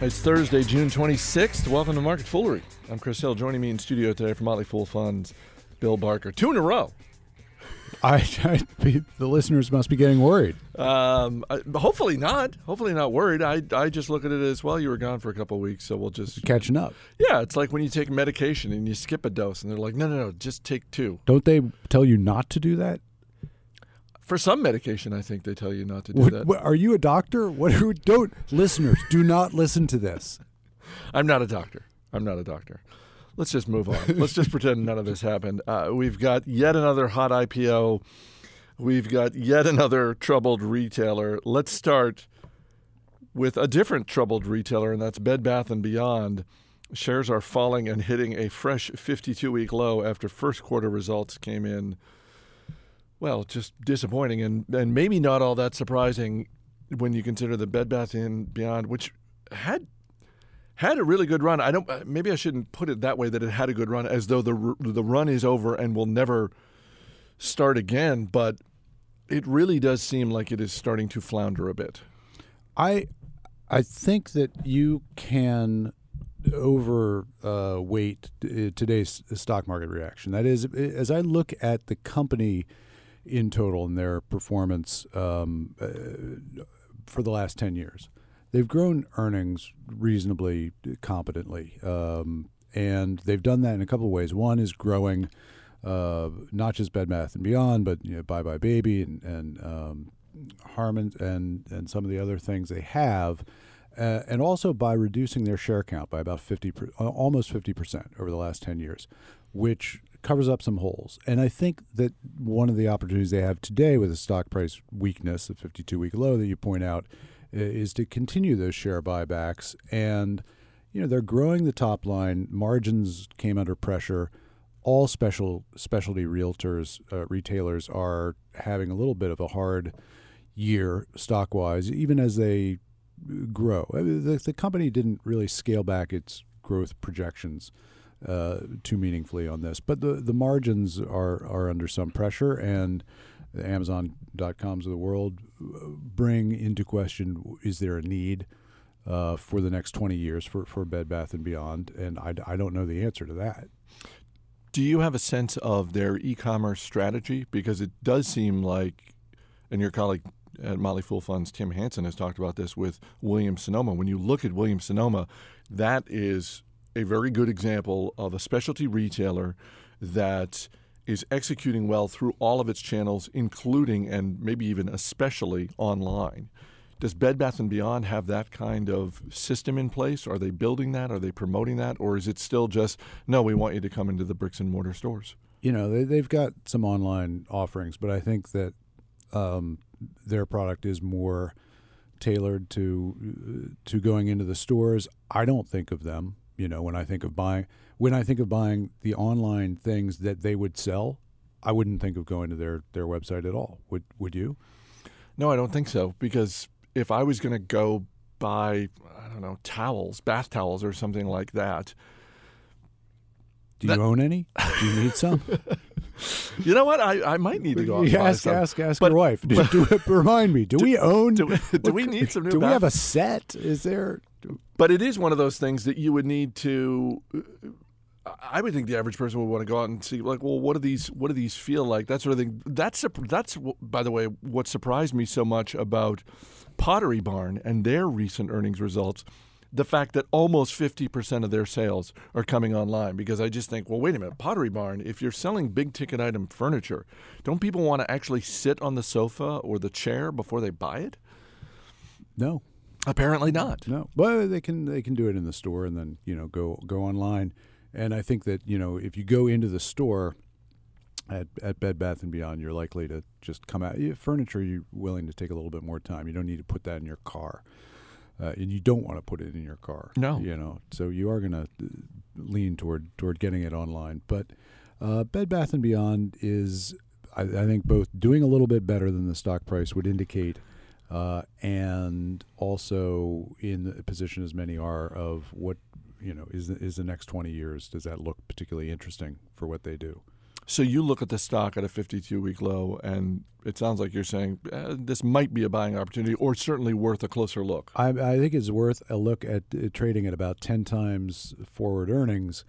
It's Thursday, June 26th. Welcome to Market Foolery. I'm Chris Hill. Joining me in studio today from Motley Fool Funds, Bill Barker. Two in a row. I, I the listeners must be getting worried. Um, I- hopefully not. Hopefully not worried. I, I just look at it as well. You were gone for a couple of weeks, so we'll just Catching up. yeah. It's like when you take medication and you skip a dose, and they're like, no, no, no, just take two. Don't they tell you not to do that? For some medication, I think they tell you not to do What, that. what- are you a doctor? What are, don't listeners do not listen to this. I'm not a doctor. I'm not a doctor. Let's just move on. Let's just pretend none of this happened. Uh, we've got yet another hot IPO. We've got yet another troubled retailer. Let's start with a different troubled retailer, and that's Bed Bath and Beyond. Shares are falling and hitting a fresh 52-week low after first quarter results came in. Well, just disappointing, and and maybe not all that surprising when you consider the Bed Bath and Beyond, which had had a really good run. I don't. uh, Maybe I shouldn't put it that way. That it had a good run, as though the the run is over and will never start again. But it really does seem like it is starting to flounder a bit. I I think that you can overweight uh, today's stock market reaction. That is, as I look at the company in total in their performance um, uh, for the last ten years, they've grown earnings reasonably competently, um, and they've done that in a couple of ways. One is growing. Uh, not just Bed Bath and Beyond, but you know, buybuy Baby and, and um, Harmon and and some of the other things they have, uh, and also by reducing their share count by about fifty, per, uh, almost fifty percent over the last ten years, which covers up some holes. And I think that one of the opportunities they have today with the stock price weakness, the fifty-two week low that you point out, is to continue those share buybacks. And you know they're growing the top line. Margins came under pressure all special specialty realtors uh, retailers are having a little bit of a hard year stock wise, even as they grow. I mean, the, the company didn't really scale back its growth projections uh, too meaningfully on this, but the the margins are are under some pressure, and the Amazon.coms of the world uh, bring into question: is there a need? Uh, for the next 20 years for, for Bed Bath and Beyond, and I, I don't know the answer to that. Do you have a sense of their e-commerce strategy? Because it does seem like, and your colleague at Motley Fool Funds, Tim Hanson, has talked about this with Williams Sonoma. When you look at Williams Sonoma, that is a very good example of a specialty retailer that is executing well through all of its channels, including and maybe even especially online. Does Bed Bath and Beyond have that kind of system in place? Are they building that? Are they promoting that? Or is it still just no? We want you to come into the bricks and mortar stores. you know they, they've got some online offerings but i think that um, their product is more tailored to to going into the stores i don't think of them you know when i think of buying when i think of buying the online things that they would sell i wouldn't think of going to their their website at all would would you No, I don't think so. Because if I was going to go buy, I don't know, towels, bath towels, or something like that, do That- you own any do you need some you know what? I, I might need to go. out and You buy ask ask ask But- your wife do, do, remind me do, we own do- do we need some new do we have a set is there But it is one of those things that you would need to. Uh, I would think the average person would want to go out and see, like, well, what do these, what do these feel like? That sort of thing. That's that's by the way, what surprised me so much about Pottery Barn and their recent earnings results. The fact that almost 50% of their sales are coming online because I just think, well, wait a minute, Pottery Barn, if you're selling big ticket item furniture, don't people want to actually sit on the sofa or the chair before they buy it? no Apparently not. No, but they can they can do it in the store and then you know go go online. And I think that you know if you go into the store at at Bed Bath and Beyond, you're likely to just come out. Furniture, you're willing to take a little bit more time. You don't need to put that in your car, uh, and you don't want to put it in your car. No. you know, so you are going to lean toward toward getting it online. But uh, Bed Bath and Beyond is, I, I think, both doing a little bit better than the stock price would indicate uh, and also in the position as many are of what you know is the, is the next 20 years does that look particularly interesting for what they do So you look at the stock at a 52 week low, and it sounds like you're saying eh, this might be a buying opportunity, or certainly worth a closer look. I, I think it's worth a look at uh, trading at about 10 times forward earnings.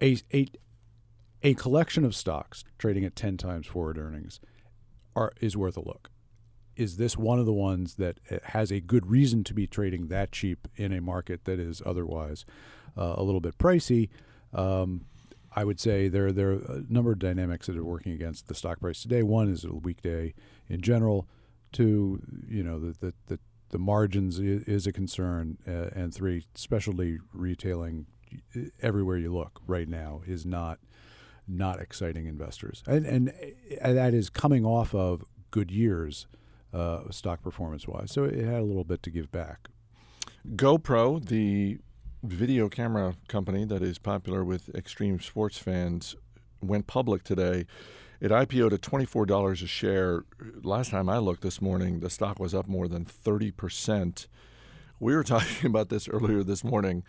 A, a, a collection of stocks trading at 10 times forward earnings are, is worth a look. Is this one of the ones that uh, has a good reason to be trading that cheap in a market that is otherwise uh, a little bit pricey? Um, I would say there there are a number of dynamics that are working against the stock price today. One is a weekday in general. Two, you know, the the, the, the margins is, a concern, uh, and three, specialty retailing everywhere you look right now is not not exciting investors, and and, and that is coming off of good years, uh, stock performance wise. So it had a little bit to give back. GoPro, the video camera company that is popular with extreme sports fans went public today. It IPO'd at $24 a share. Last time I looked this morning, the stock was up more than 30%. We were talking about this earlier this morning.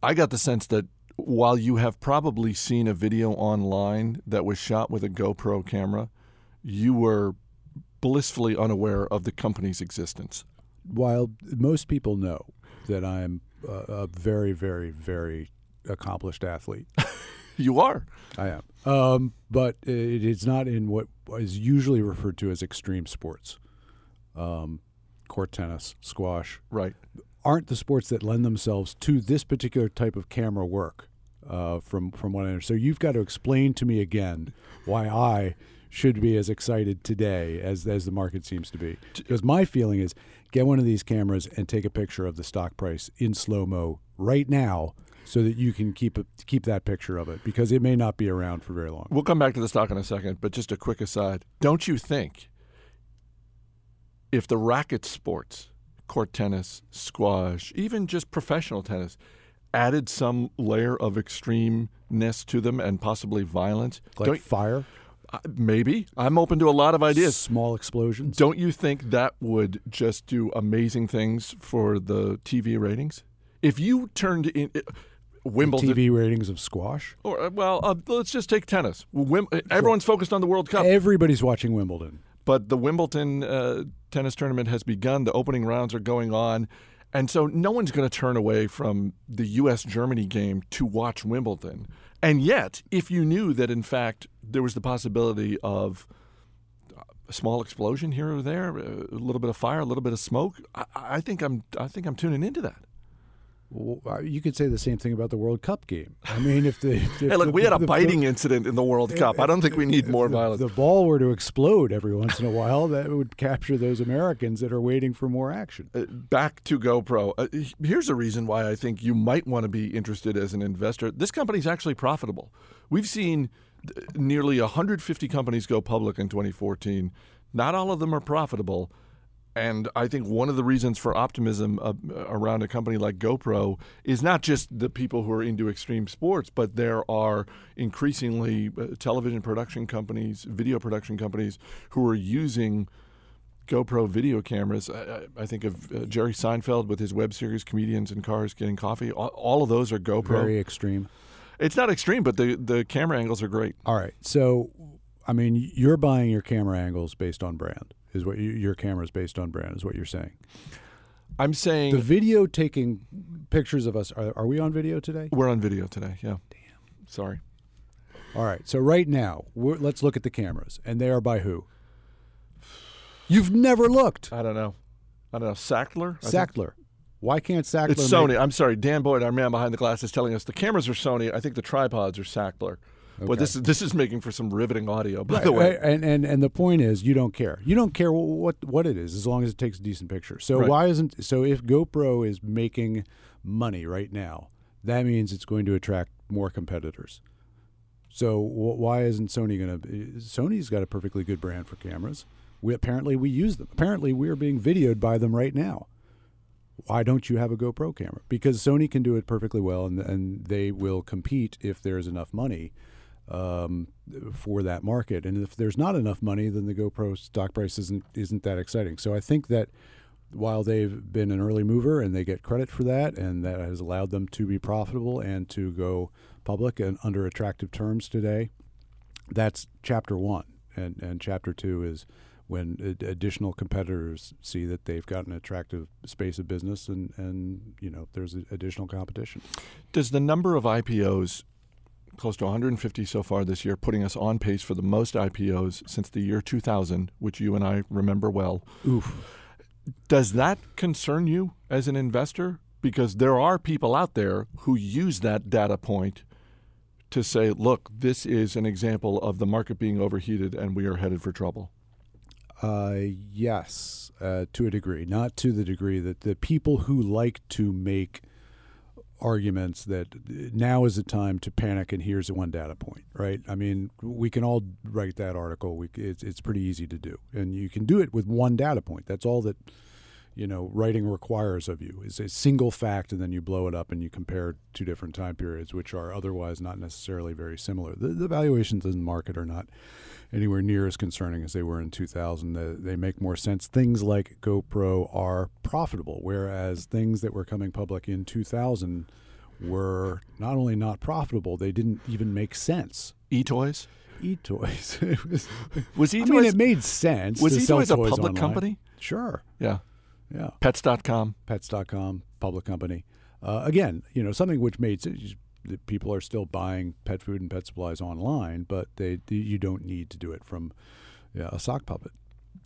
I got the sense that while you have probably seen a video online that was shot with a GoPro camera, you were blissfully unaware of the company's existence. While most people know that I'm a, a very, very, very accomplished athlete. you are. I am. Um, but it is not in what is usually referred to as extreme sports. Um, court tennis, squash. Right. Aren't the sports that lend themselves to this particular type of camera work. Uh, from from what I understand, so you've got to explain to me again why I should be as excited today as as the market seems to be. Because my feeling is get one of these cameras and take a picture of the stock price in slow mo right now so that you can keep a, keep that picture of it because it may not be around for very long. We'll come back to the stock in a second, but just a quick aside. Don't you think if the racket sports, court tennis, squash, even just professional tennis, added some layer of extremeness to them and possibly violence, like fire? Uh, maybe. I'm open to a lot of ideas. Small explosions. Don't you think that would just do amazing things for the TV ratings? If you turned in uh, Wimbledon TV ratings of squash, or uh, well, uh, let's just take tennis. Wim- everyone's focused on the World Cup. Everybody's watching Wimbledon. But the Wimbledon uh, tennis tournament has begun. The opening rounds are going on. And so no one's going to turn away from the U.S. Germany game to watch Wimbledon. And yet, if you knew that in fact there was the possibility of a small explosion here or there, a little bit of fire, a little bit of smoke, I, I think I'm I think I'm tuning into that. Uh, you could say the same thing about the World Cup game. I mean, if the if hey, look, the, we had a the, biting the, incident in the World Cup. I don't think we need more violence. The ball were to explode every once in a while, that would capture those Americans that are waiting for more action. Uh, back to GoPro. Uh, here's a reason why I think you might want to be interested as an investor. This company's actually profitable. We've seen nearly 150 companies go public in 2014. Not all of them are profitable and I think one of the reasons for optimism uh, around a company like GoPro is not just the people who are into extreme sports, but there are increasingly uh, television production companies, video production companies who are using GoPro video cameras. I, I think of uh, Jerry Seinfeld with his web series Comedians in Cars Getting Coffee. All, all, of those are GoPro. Very extreme. It's not extreme, but the, the camera angles are great. All right. So, I mean, you're buying your camera angles based on brand is what you, your camera is based on brand is what you're saying. I'm saying the video taking pictures of us. Are, are we on video today? We're on video today. Yeah. Damn. Sorry. All right. So right now, let's look at the cameras, and they are by who? You've never looked. I don't know. I don't know. Sachtler. Sachtler. Why can't Sachtler? It's Sony. Make... I'm sorry. Dan Boyd, our man behind the glass, is telling us the cameras are Sony. I think the tripods are Sachtler. Okay. But this is this is making for some riveting audio, by right, the way. Right. And, and and the point is, you don't care. You don't care what what it is, as long as it takes a decent picture. So right. why isn't so if GoPro is making money right now, that means it's going to attract more competitors. So why isn't Sony going to? Sony's got a perfectly good brand for cameras. We apparently we use them. Apparently we are being videoed by them right now. Why don't you have a GoPro camera? Because Sony can do it perfectly well, and and they will compete if there's enough money um, for that market. And if there's not enough money, then the GoPro stock price isn't isn't that exciting. So I think that while they've been an early mover and they get credit for that, and that has allowed them to be profitable and to go public and under attractive terms today. That's chapter one, and and chapter two is when additional competitors see that they've got an attractive space of business and, and you know there's additional competition. Does the number of IPOs close to 150 so far this year, putting us on pace for the most IPOs since the year 2000, which you and I remember well. Oof. Does that concern you as an investor? Because there are people out there who use that data point to say, look, this is an example of the market being overheated and we are headed for trouble. Uh, yes, uh, to a degree. Not to the degree that the people who like to make arguments that now is the time to panic and here's the one data point, right? I mean, we can all write that article. We, it's, it's pretty easy to do. And you can do it with one data point. That's all that you know writing requires of you. Is a single fact and then you blow it up and you compare two different time periods which are otherwise not necessarily very similar. The, the valuations in the market are not anywhere near as concerning as they were in 2000 they, they make more sense. Things like gopro are profitable whereas things that were coming public in 2000 were not only not profitable they didn't even make sense. E-toys? E-toys. Was, was e-toys I mean, it made sense was e-toys a public online. company? Sure. Yeah yeah. Pets.com. Pets.com, public company. Uh, again, you know, something which made sense. People are still buying pet food and pet supplies online, but they you don't need to do it from yeah, a sock puppet.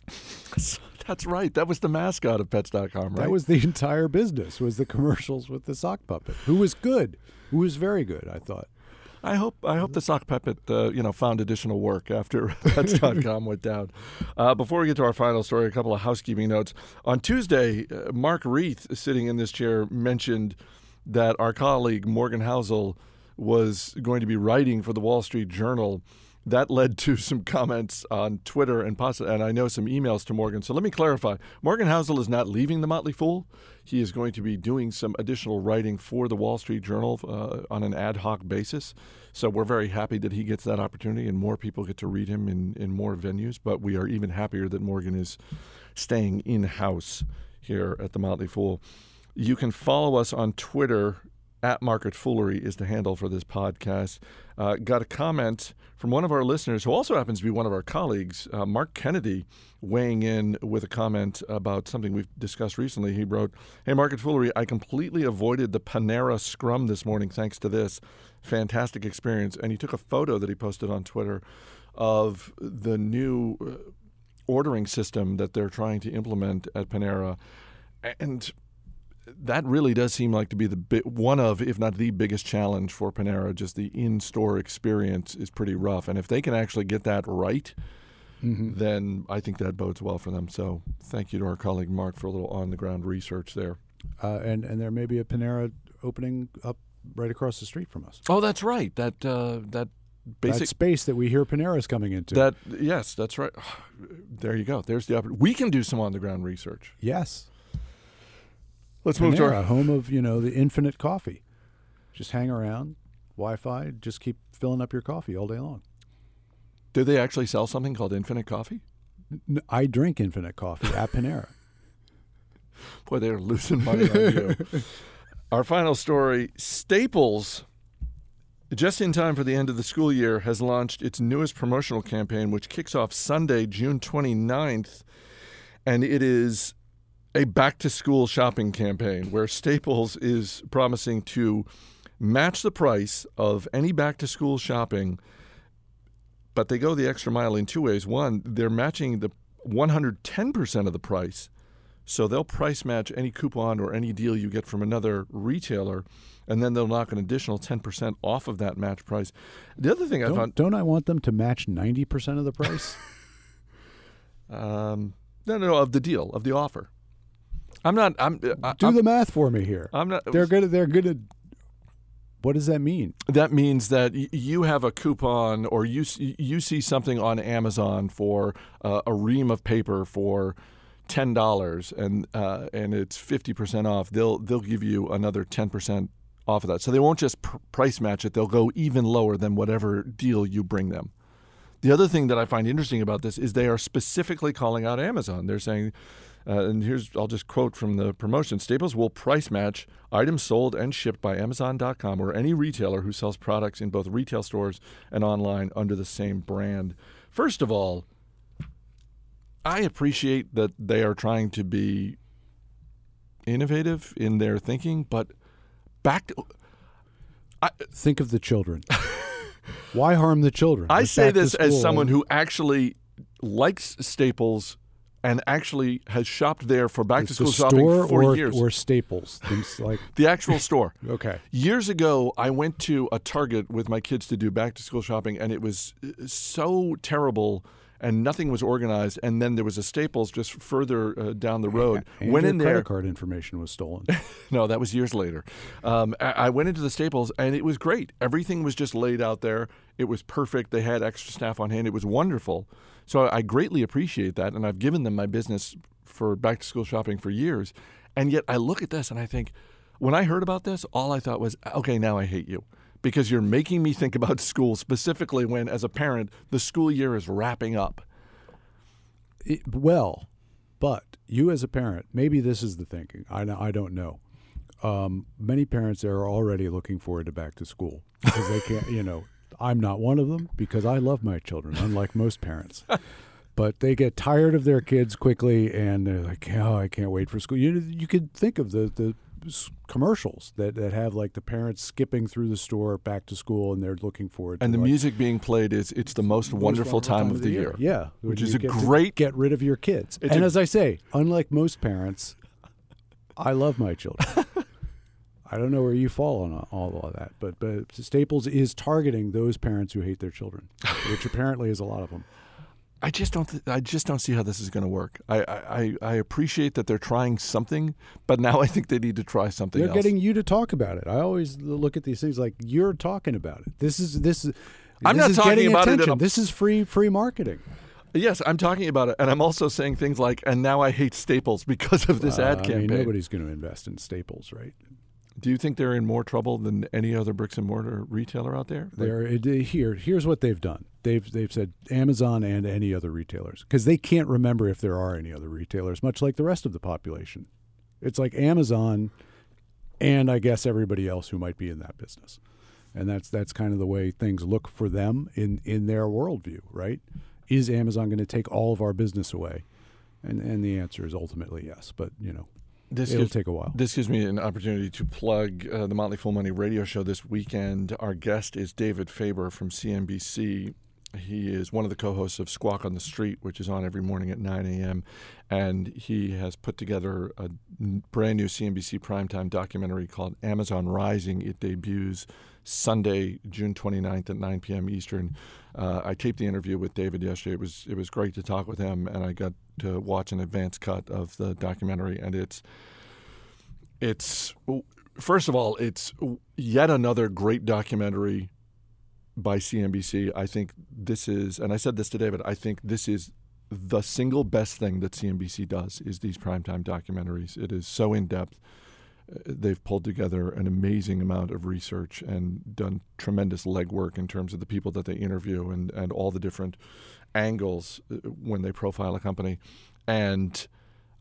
That's right. That was the mascot of Pets.com, right? That was the entire business. Was the commercials with the sock puppet, who was good, who was very good. I thought. I hope I hope the sock puppet uh, you know found additional work after Pets.com went down. Uh, before we get to our final story, a couple of housekeeping notes. On Tuesday, uh, Mark Reeth, sitting in this chair, mentioned that our colleague Morgan Housel was going to be writing for the Wall Street Journal that led to some comments on Twitter and possibly, and I know some emails to Morgan. So let me clarify: Morgan Housel is not leaving the Motley Fool. He is going to be doing some additional writing for the Wall Street Journal uh, on an ad hoc basis. So we're very happy that he gets that opportunity, and more people get to read him in in more venues. But we are even happier that Morgan is staying in house here at the Motley Fool. You can follow us on Twitter at Market Foolery is the handle for this podcast. Uh, got a comment from one of our listeners who also happens to be one of our colleagues, uh, Mark Kennedy, weighing in with a comment about something we've discussed recently. He wrote, Hey, Market Foolery, I completely avoided the Panera scrum this morning thanks to this. Fantastic experience. And he took a photo that he posted on Twitter of the new uh, ordering system that they're trying to implement at Panera. And that really does seem like to be the bi- one of, if not the biggest challenge for Panera. Just the in-store experience is pretty rough, and if they can actually get that right, mm-hmm. then I think that bodes well for them. So, thank you to our colleague Mark for a little on-the-ground research there. Uh, and and there may be a Panera opening up right across the street from us. Oh, that's right. That uh, that basic that space that we hear Panera is coming into. That yes, that's right. There you go. There's the opportunity. We can do some on-the-ground research. Yes. Let's move to our home of you know the infinite coffee. Just hang around, Wi-Fi. Just keep filling up your coffee all day long. Do they actually sell something called Infinite Coffee? I drink Infinite Coffee at Panera. Boy, they're losing money on you. Our final story Staples, just in time for the end of the school year, has launched its newest promotional campaign, which kicks off Sunday, June 29th. And it is a back to school shopping campaign where Staples is promising to match the price of any back to school shopping, but they go the extra mile in two ways. One, they're matching the 110% of the price. So they'll price match any coupon or any deal you get from another retailer, and then they'll knock an additional 10% off of that match price. The other thing don't, I found. Don't I want them to match 90% of the price? um, no, no, no, of the deal, of the offer. I'm not. I'm. I, Do I'm, the math for me here. I'm not. They're gonna. They're gonna. What does that mean? That means that you have a coupon, or you you see something on Amazon for uh, a ream of paper for ten dollars, and uh, and it's fifty percent off. They'll they'll give you another ten percent off of that. So they won't just pr- price match it. They'll go even lower than whatever deal you bring them. The other thing that I find interesting about this is they are specifically calling out Amazon. They're saying Uh, and here's I'll just quote from the promotion: Staples will price match items sold and shipped by Amazon.com or any retailer who sells products in both retail stores and online under the same brand. First of all, I appreciate that they are trying to be innovative in their thinking, but back to I, Think of the children. Why harm the children? I say this as someone who actually likes Staples and actually has shopped there for back to school shopping for or, years. or Staples. Like the actual store. okay, Years ago, I went to a Target with my kids to do back to school shopping, and it was uh, so terrible. And nothing was organized, and then there was a Staples just further uh, down the road. and went your in credit card information was stolen. No, that was years later. Um, I, I went into the Staples and it was great. Everything was just laid out there. It was perfect. They had extra staff on hand. It was wonderful. So I greatly appreciate that. And I've given them my business for back to school shopping for years. And yet I look at this and I think, when I heard about this, all I thought was, okay, now I hate you. Because you're making me think about school, specifically when, as a parent, the school year is wrapping up. It- well, but you as a parent, maybe this is the thinking. I I don't know. Um, many parents are already looking forward to back to school because they can't. You know, I'm not one of them because I love my children, unlike most parents. But they get tired of their kids quickly, and they're like, "Oh, I can't wait for school." You you could think of the the commercials that, that have like the parents skipping through the store back to school, and they're looking forward. And to the like, music being played is it's the most most wonderful time of the year. Yeah, Which is a great- get rid of your kids. It's and a- as I say, unlike most parents, I love my children. I don't know where you fall on all of that, but but Staples is targeting those parents who hate their children, which apparently is a lot of them. I just don't. Th- I just don't see how this is going to work. I, I, I- I appreciate that they're trying something, but now I think they need to try something They're else. getting you to talk about it. I always look at these things like you're talking about it. This is this is. I'm this not is talking about it in a- This is free free marketing. yes, I'm talking about it, and I'm also saying things like, "And now I hate Staples because of this Uh, ad I campaign." mean, nobody's going to invest in Staples, right? Do you think they're in more trouble than any other bricks and mortar retailer out there? They're here. Here's what they've done. They've they've said Amazon and any other retailers because they can't remember if there are any other retailers, much like the rest of the population. It's like Amazon, and I guess everybody else who might be in that business, and that's that's kind of the way things look for them in in their worldview, right? Is Amazon going to take all of our business away? And and the answer is ultimately yes, but you know this it'll gives, take a while. This gives me an opportunity to plug uh, the Motley Fool Money radio show this weekend. Our guest is David Faber from CNBC. He is one of the co-hosts of Squawk on the Street, which is on every morning at 9 a.m. And he has put together a brand new CNBC primetime documentary called Amazon Rising. It debuts Sunday, June 29th at 9 p.m. Eastern. Uh, I taped the interview with David yesterday. It was it was great to talk with him, and I got to watch an advance cut of the documentary, and it's it's first of all, it's yet another great documentary by CNBC. I think this is, and I said this to David. I think this is the single best thing that CNBC does is these primetime documentaries. It is so in depth. Uh, They've pulled together an amazing amount of research and done tremendous legwork in terms of the people that they interview and, and all the different angles uh, when they profile a company. And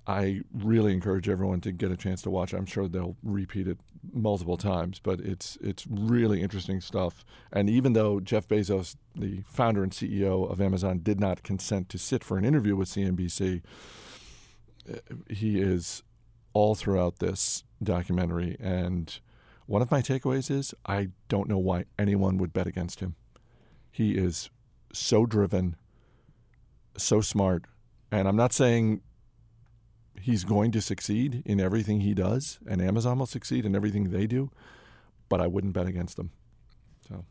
I really encourage everyone to get a chance to watch. I'm sure they'll repeat it multiple times, but it's it's really interesting stuff. And even though Jeff Bezos, the founder and CEO of Amazon, did not consent to sit for an interview with CNBC, uh, he is all throughout this documentary. And one of my takeaways is I don't know why anyone would bet against him. He is so driven, so smart, and I'm not saying he's going to succeed in everything he does, and Amazon will succeed in everything they do, but I wouldn't bet against them. So,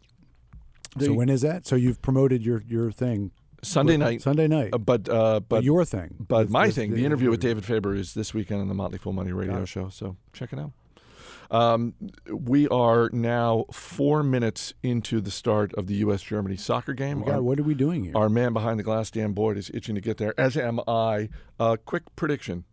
so when is that? So you've promoted your your thing Sunday night, Sunday night, uh, but uh, but but your thing. but with- my with thing, the interview with David Faber, is this weekend on the Motley Fool Money Radio Show. So check it out. Um, we are now four minutes into the start of the U.S. Germany soccer game. Oh God, Our- what are we doing here? Our man behind the glass, Dan Boyd, is itching to get there, as am I. Uh, quick prediction: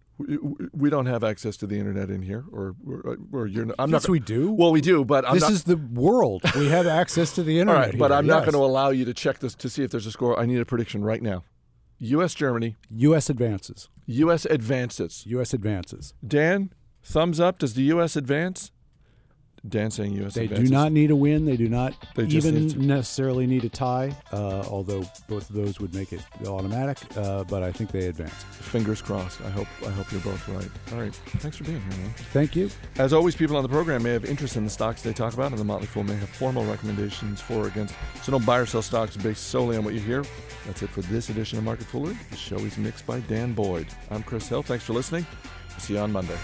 we, don't have access to the internet in here, or or, or you're. Not, I'm yes, not. we do. Well, we do, but I'm this not. is the world. We have access to the internet. right, but here, I'm not going to allow you to check this to see if there's a score. I need a prediction right now. U.S. Germany. U.S. advances. U.S. advances. U.S. advances. Dan, thumbs up. Does the U.S. advance? Dan saying U.S. They advances. do not need a win. They do not They even need necessarily need a tie, uh, although both of those would make it automatic. Uh, but I think they advance. Fingers crossed. I hope. I hope you're both right. All right. Thanks for being here, man. Thank you. As always, people on the program may have interest in the stocks they talk about, and the Motley Fool may have formal recommendations for or against. So don't buy or sell stocks based solely on what you hear. That's it for this edition of Market Foolery. The show is mixed by Dan Boyd. I'm Chris Hill. Thanks for listening. See you on Monday.